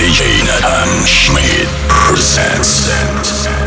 DJ Nathan Schmidt presents.